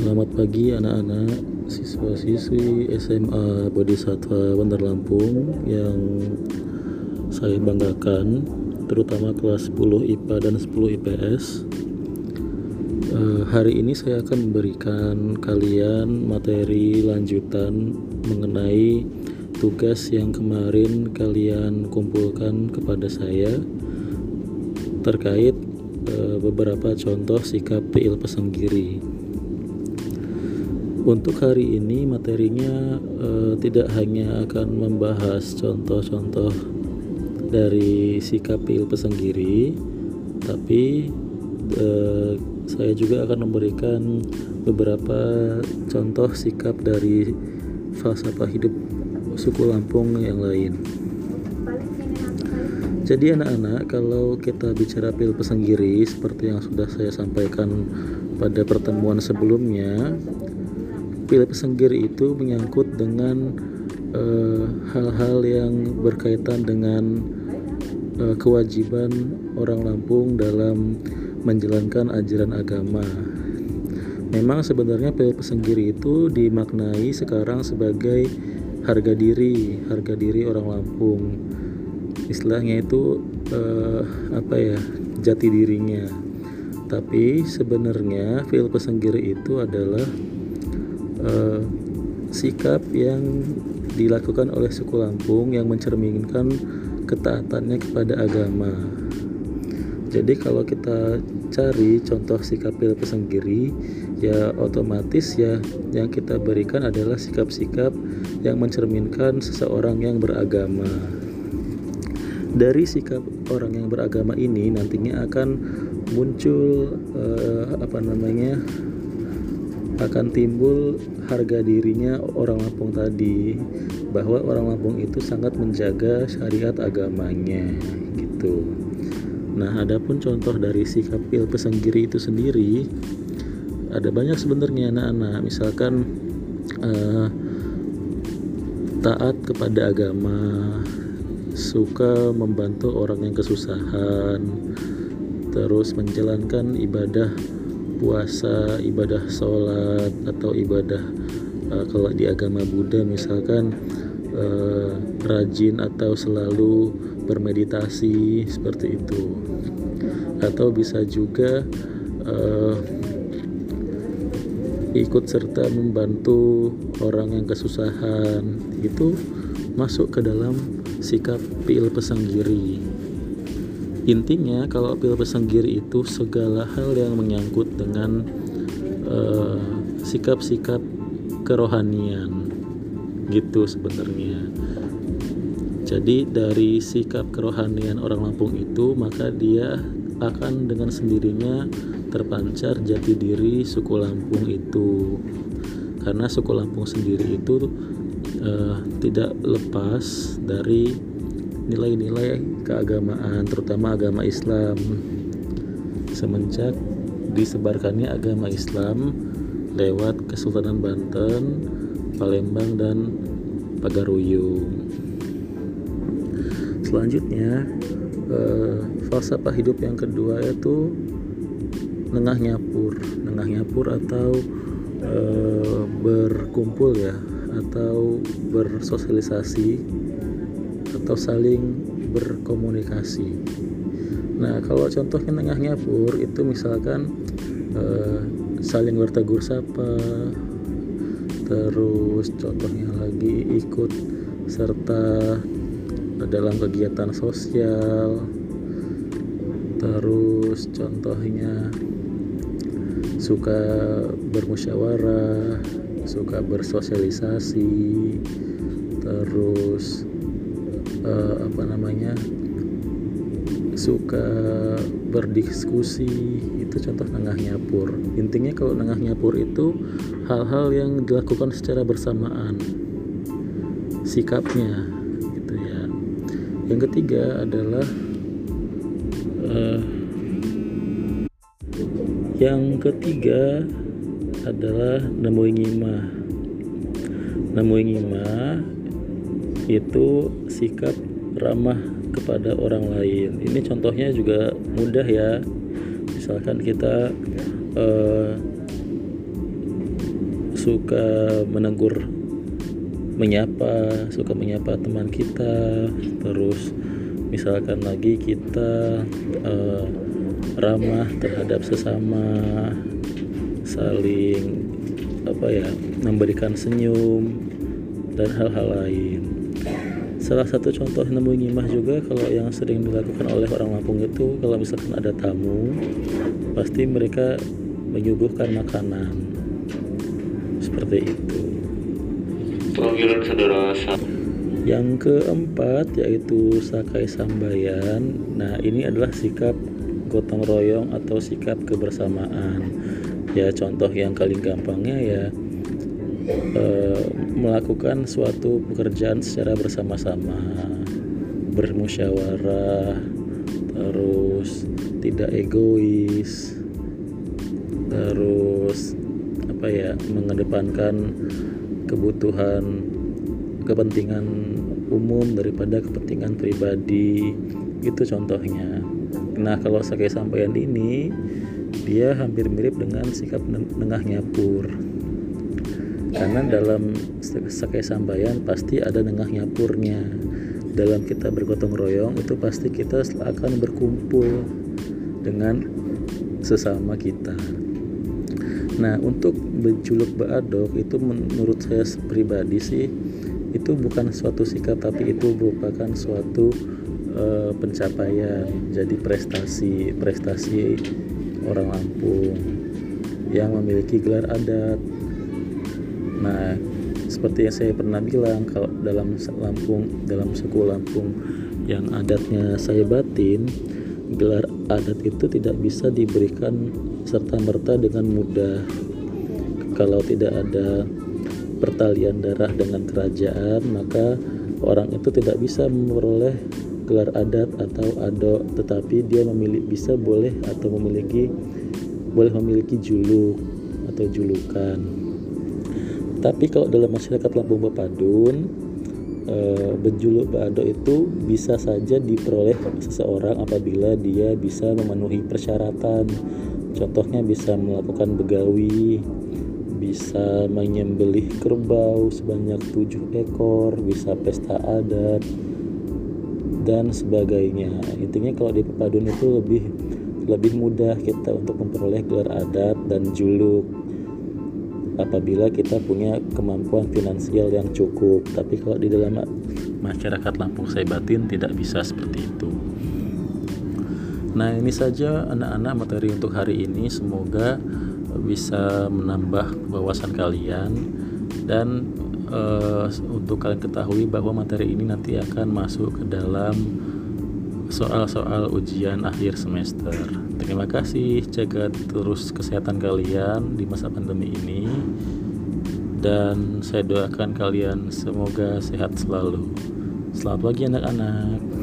Selamat pagi anak-anak siswa-siswi SMA Bodhisatwa Bandar Lampung yang saya banggakan terutama kelas 10 IPA dan 10 IPS uh, hari ini saya akan memberikan kalian materi lanjutan mengenai tugas yang kemarin kalian kumpulkan kepada saya terkait uh, beberapa contoh sikap tiil pesanggiri untuk hari ini materinya uh, tidak hanya akan membahas contoh-contoh dari sikap pil pesenggiri, tapi uh, saya juga akan memberikan beberapa contoh sikap dari falsafah hidup suku Lampung yang lain. Jadi anak-anak kalau kita bicara pil pesenggiri seperti yang sudah saya sampaikan pada pertemuan sebelumnya Pil pesenggiri itu menyangkut dengan eh, hal-hal uh, yang berkaitan dengan uh, kewajiban orang Lampung dalam menjalankan ajaran agama. Memang sebenarnya pil pesenggiri itu dimaknai sekarang sebagai harga diri, harga diri orang Lampung. Istilahnya itu uh, apa ya? jati dirinya. Tapi sebenarnya fil pesenggiri itu adalah uh, sikap yang dilakukan oleh suku Lampung yang mencerminkan ketaatannya kepada agama. Jadi kalau kita cari contoh sikap pil pesenggiri, ya otomatis ya yang kita berikan adalah sikap-sikap yang mencerminkan seseorang yang beragama. Dari sikap orang yang beragama ini nantinya akan muncul uh, apa namanya akan timbul harga dirinya orang Lampung tadi bahwa orang Lampung itu sangat menjaga syariat agamanya gitu. Nah, adapun contoh dari sikap il pesanggiri itu sendiri ada banyak sebenarnya anak-anak misalkan uh, taat kepada agama suka membantu orang yang kesusahan terus menjalankan ibadah puasa, ibadah sholat atau ibadah uh, kalau di agama Buddha misalkan uh, rajin atau selalu bermeditasi seperti itu. Atau bisa juga uh, ikut serta membantu orang yang kesusahan. Itu masuk ke dalam sikap pil pesanggiri intinya kalau pil pesanggiri itu segala hal yang menyangkut dengan uh, sikap-sikap kerohanian gitu sebenarnya. Jadi dari sikap kerohanian orang Lampung itu maka dia akan dengan sendirinya terpancar jati diri suku Lampung itu. Karena suku Lampung sendiri itu uh, tidak lepas dari nilai-nilai keagamaan terutama agama Islam semenjak disebarkannya agama Islam lewat Kesultanan Banten, Palembang dan Pagaruyung. Selanjutnya eh, falsafah hidup yang kedua yaitu nengah nyapur, nengah nyapur atau eh, berkumpul ya atau bersosialisasi atau saling berkomunikasi. Nah, kalau contohnya tengah nyapur itu misalkan eh, saling bertegur sapa, terus contohnya lagi ikut serta dalam kegiatan sosial, terus contohnya suka bermusyawarah, suka bersosialisasi, terus uh, apa namanya suka berdiskusi itu contoh nengah nyapur. Intinya kalau nengah nyapur itu hal-hal yang dilakukan secara bersamaan sikapnya gitu ya. Yang ketiga adalah uh, yang ketiga adalah nemui ngimah nemui ngimah itu sikap ramah kepada orang lain. Ini contohnya juga mudah ya. Misalkan kita uh, suka menegur menyapa suka menyapa teman kita terus misalkan lagi kita uh, ramah terhadap sesama saling apa ya memberikan senyum dan hal-hal lain salah satu contoh nemu nyimah juga kalau yang sering dilakukan oleh orang Lampung itu kalau misalkan ada tamu pasti mereka menyuguhkan makanan. Seperti itu. Panggilan saudara yang keempat yaitu sakai sambayan. Nah ini adalah sikap gotong royong atau sikap kebersamaan. Ya contoh yang paling gampangnya ya eh, melakukan suatu pekerjaan secara bersama-sama. Bermusyawarah terus tidak egois terus apa ya mengedepankan kebutuhan kepentingan umum daripada kepentingan pribadi. Itu contohnya. Nah kalau sakai sampaian ini dia hampir mirip dengan sikap nengah nyapur karena dalam sakai sambayan pasti ada nengah nyapurnya dalam kita bergotong royong itu pasti kita akan berkumpul dengan sesama kita. Nah untuk berjuluk baadok itu menurut saya pribadi sih itu bukan suatu sikap tapi itu merupakan suatu uh, pencapaian. Jadi prestasi prestasi orang Lampung yang memiliki gelar adat nah seperti yang saya pernah bilang kalau dalam Lampung dalam suku Lampung yang adatnya saya batin gelar adat itu tidak bisa diberikan serta merta dengan mudah. Kalau tidak ada pertalian darah dengan kerajaan maka orang itu tidak bisa memperoleh gelar adat atau ado tetapi dia memilih bisa boleh atau memiliki boleh memiliki juluk atau julukan tapi kalau dalam masyarakat Lampung Bapadun e, berjuluk Bado itu bisa saja diperoleh seseorang apabila dia bisa memenuhi persyaratan. Contohnya bisa melakukan begawi bisa menyembelih kerbau sebanyak tujuh ekor bisa pesta adat dan sebagainya. Intinya kalau di Pepadun itu lebih lebih mudah kita untuk memperoleh gelar adat dan juluk apabila kita punya kemampuan finansial yang cukup. Tapi kalau di dalam masyarakat Lampung saya batin tidak bisa seperti itu. Nah ini saja anak-anak materi untuk hari ini. Semoga bisa menambah wawasan kalian. Dan uh, untuk kalian ketahui bahwa materi ini nanti akan masuk ke dalam soal-soal ujian akhir semester. Terima kasih, jaga terus kesehatan kalian di masa pandemi ini. Dan saya doakan kalian semoga sehat selalu. Selamat pagi anak-anak.